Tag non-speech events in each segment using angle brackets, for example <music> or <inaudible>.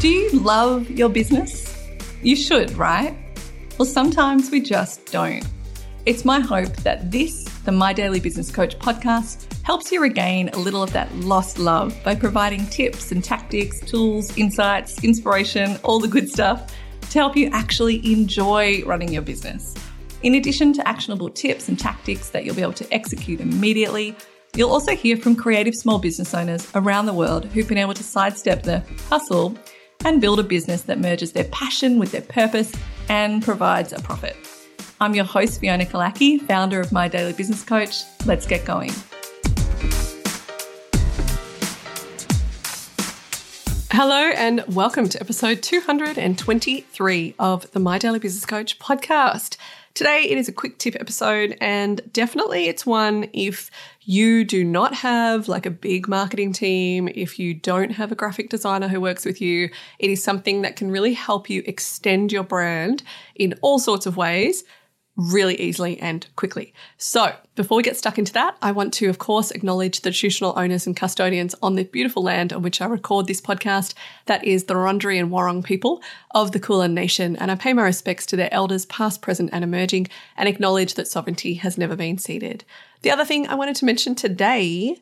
Do you love your business? You should, right? Well, sometimes we just don't. It's my hope that this, the My Daily Business Coach podcast, helps you regain a little of that lost love by providing tips and tactics, tools, insights, inspiration, all the good stuff to help you actually enjoy running your business. In addition to actionable tips and tactics that you'll be able to execute immediately, you'll also hear from creative small business owners around the world who've been able to sidestep the hustle and build a business that merges their passion with their purpose and provides a profit. I'm your host, Fiona Killackey, founder of My Daily Business Coach. Let's get going. Hello, and welcome to episode 223 of the My Daily Business Coach podcast. Today, it is a quick tip episode, and definitely it's one if you do not have like a big marketing team, if you don't have a graphic designer who works with you, it is something that can really help you extend your brand in all sorts of ways really easily and quickly. So, before we get stuck into that, I want to, of course, acknowledge the traditional owners and custodians on the beautiful land on which I record this podcast. That is the Wurundjeri and Wurrung people of the Kulin Nation. And I pay my respects to their elders, past, present, and emerging, and acknowledge that sovereignty has never been ceded. The other thing I wanted to mention today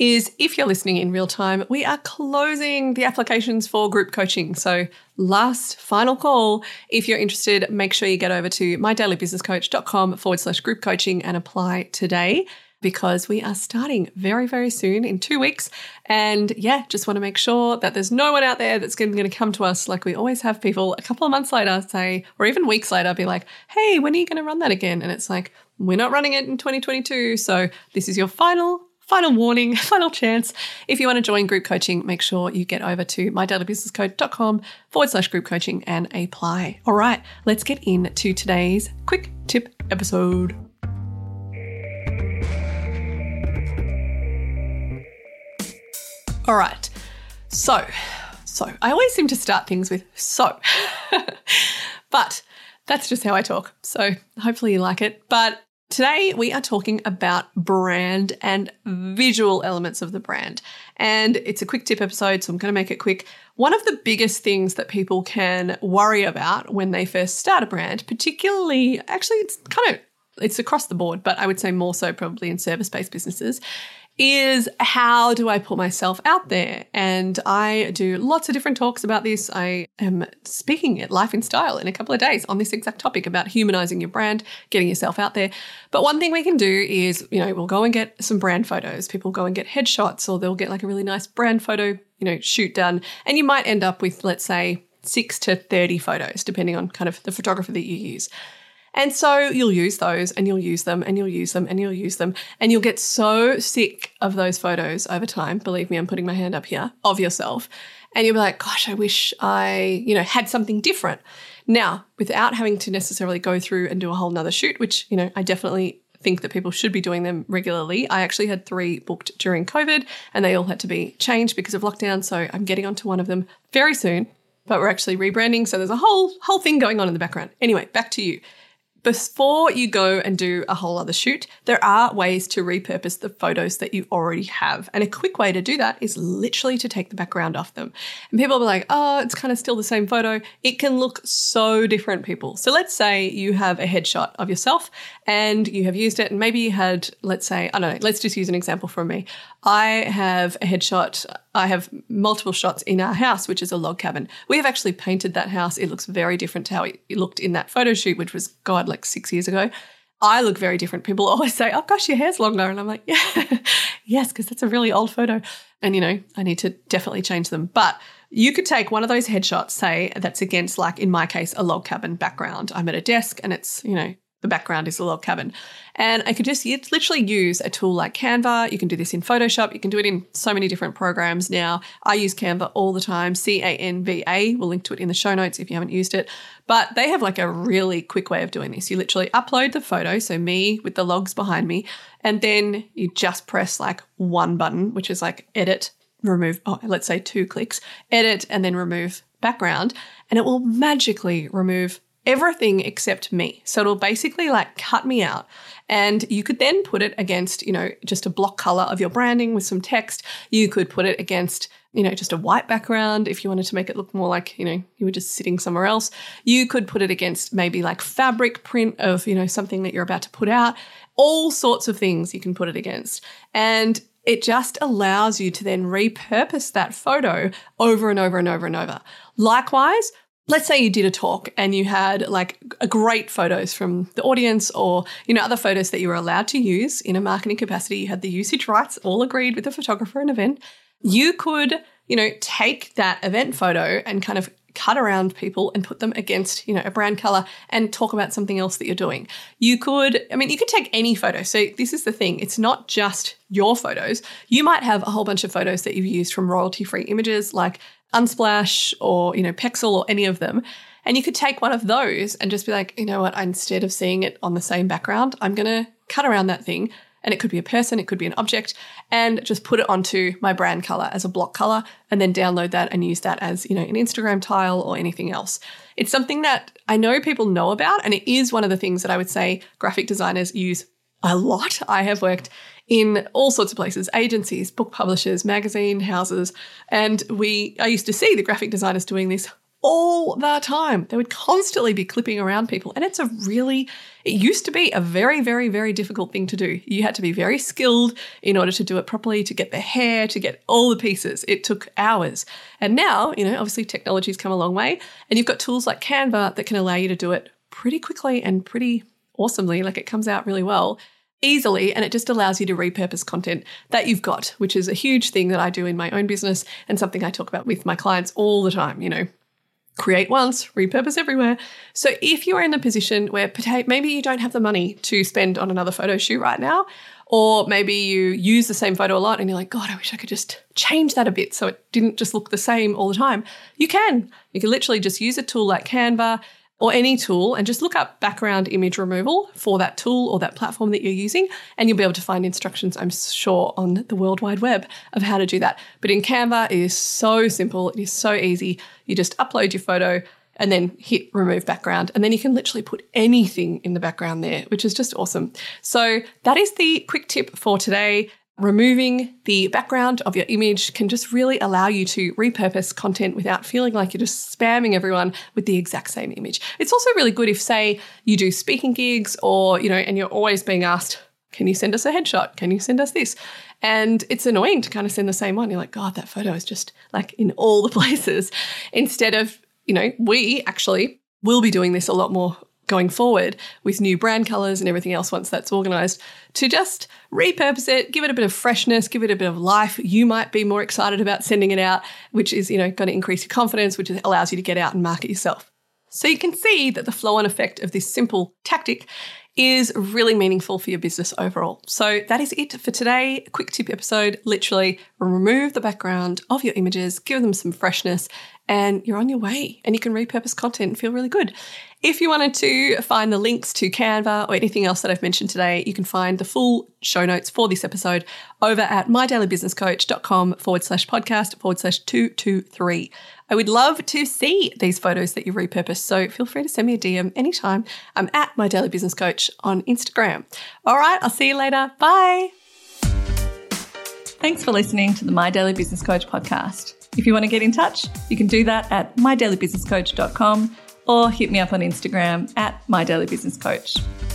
is if you're listening in real time, we are closing the applications for group coaching. So, last final call. If you're interested, make sure you get over to mydailybusinesscoach.com forward slash group coaching and apply today because we are starting very, very soon in two weeks. And yeah, just want to make sure that there's no one out there that's going to come to us like we always have people a couple of months later say, or even weeks later, be like, hey, when are you going to run that again? And it's like, we're not running it in 2022. So this is your final final warning, <laughs> final chance. If you want to join group coaching, make sure you get over to mydailybusinesscoach.com forward slash group coaching and apply. All right, let's get into today's quick tip episode. All right, so, so I always seem to start things with so, <laughs> but that's just how I talk. So hopefully you like it. But Today, we are talking about brand and visual elements of the brand. And it's a quick tip episode, so I'm going to make it quick. One of the biggest things that people can worry about when they first start a brand, particularly, actually, it's kind of it's across the board, but I would say more so probably in service based businesses, is how do I put myself out there? And I do lots of different talks about this. I am speaking at Life Instyle in a couple of days on this exact topic about humanizing your brand, getting yourself out there. But one thing we can do is, you know, we'll go and get some brand photos. People go and get headshots or they'll get like a really nice brand photo, you know, shoot done. And you might end up with, let's say, six to 30 photos, depending on kind of the photographer that you use. And so you'll use those and you'll use them and you'll use them and you'll use them. And you'll get so sick of those photos over time. Believe me, I'm putting my hand up here of yourself. And you'll be like, gosh, I wish I, you know, had something different. Now, without having to necessarily go through and do a whole nother shoot, which, you know, I definitely think that people should be doing them regularly. I actually had three booked during COVID and they all had to be changed because of lockdown. So I'm getting onto one of them very soon, but we're actually rebranding. So there's a whole whole thing going on in the background. Anyway, back to you before you go and do a whole other shoot, there are ways to repurpose the photos that you already have. And a quick way to do that is literally to take the background off them. And people will be like, oh, it's kind of still the same photo. It can look so different, people. So let's say you have a headshot of yourself and you have used it, and maybe you had, let's say, I don't know, let's just use an example from me. I have a headshot. I have multiple shots in our house, which is a log cabin. We have actually painted that house. It looks very different to how it looked in that photo shoot, which was, God, like six years ago. I look very different. People <laughs> always say, Oh gosh, your hair's longer. And I'm like, Yeah, <laughs> yes, because that's a really old photo. And, you know, I need to definitely change them. But you could take one of those headshots, say that's against, like in my case, a log cabin background. I'm at a desk and it's, you know, the background is a log cabin. And I could just literally use a tool like Canva. You can do this in Photoshop. You can do it in so many different programs now. I use Canva all the time, C A N V A. We'll link to it in the show notes if you haven't used it. But they have like a really quick way of doing this. You literally upload the photo, so me with the logs behind me, and then you just press like one button, which is like edit, remove, oh, let's say two clicks, edit, and then remove background. And it will magically remove everything except me. So it'll basically like cut me out. And you could then put it against, you know, just a block color of your branding with some text. You could put it against, you know, just a white background if you wanted to make it look more like, you know, you were just sitting somewhere else. You could put it against maybe like fabric print of, you know, something that you're about to put out. All sorts of things you can put it against. And it just allows you to then repurpose that photo over and over and over and over. Likewise, let's say you did a talk and you had like a great photos from the audience or you know other photos that you were allowed to use in a marketing capacity you had the usage rights all agreed with the photographer and event you could you know take that event photo and kind of cut around people and put them against you know a brand color and talk about something else that you're doing. You could i mean you could take any photo. So this is the thing it's not just your photos. You might have a whole bunch of photos that you've used from royalty free images like Unsplash or, you know, Pexel or any of them. And you could take one of those and just be like, you know what, instead of seeing it on the same background, I'm going to cut around that thing. And it could be a person, it could be an object, and just put it onto my brand color as a block color, and then download that and use that as, you know, an Instagram tile or anything else. It's something that I know people know about, and it is one of the things that I would say graphic designers use a lot. I have worked in all sorts of places agencies book publishers magazine houses and we i used to see the graphic designers doing this all the time. They would constantly be clipping around people and it's a really it used to be a very very very difficult thing to do. You had to be very skilled in order to do it properly to get the hair to get all the pieces. It took hours. And now you know obviously technology's come a long way and you've got tools like canva that can allow you to do it pretty quickly and pretty awesomely. Like it comes out really well easily and it just allows you to repurpose content that you've got, which is a huge thing that I do in my own business and something I talk about with my clients all the time, you know. Create once, repurpose everywhere. So, if you're in a position where maybe you don't have the money to spend on another photo shoot right now, or maybe you use the same photo a lot and you're like, God, I wish I could just change that a bit so it didn't just look the same all the time. You can. You can literally just use a tool like Canva, or any tool and just look up background image removal for that tool or that platform that you're using, and you'll be able to find instructions, I'm sure, on the World Wide Web of how to do that. But in Canva, it is so simple, it is so easy. You just upload your photo and then hit remove background, and then you can literally put anything in the background there, which is just awesome. So, that is the quick tip for today removing the background of your image can just really allow you to repurpose content without feeling like you're just spamming everyone with the exact same image. It's also really good if say you do speaking gigs or, you know, and you're always being asked, can you send us a headshot? Can you send us this? And it's annoying to kind of send the same one. You're like, God, that photo is just like in all the <laughs> places. Instead of, you know, we actually will be doing this a lot more going forward with new brand colors and everything else once that's organized to just repurpose it, give it a bit of freshness, give it a bit of life. You might be more excited about sending it out, which is, you know, going to increase your confidence, which allows you to get out and market yourself. So you can see that the flow on effect of this simple tactic is really meaningful for your business overall. So that is it for today. quick tip episode literally remove the background of your images, give them some freshness, and you're on your way and you can repurpose content and feel really good. If you wanted to find the links to Canva or anything else that I've mentioned today, you can find the full show notes for this episode over at mydailybusinesscoach.com forward slash podcast forward slash 223. I would love to see these photos that you've repurposed, so feel free to send me a DM anytime. I'm at My Daily Business Coach on Instagram. All right, I'll see you later. Bye. Thanks for listening to the My Daily Business Coach podcast. If you want to get in touch, you can do that at mydailybusinesscoach.com or hit me up on Instagram at mydailybusinesscoach.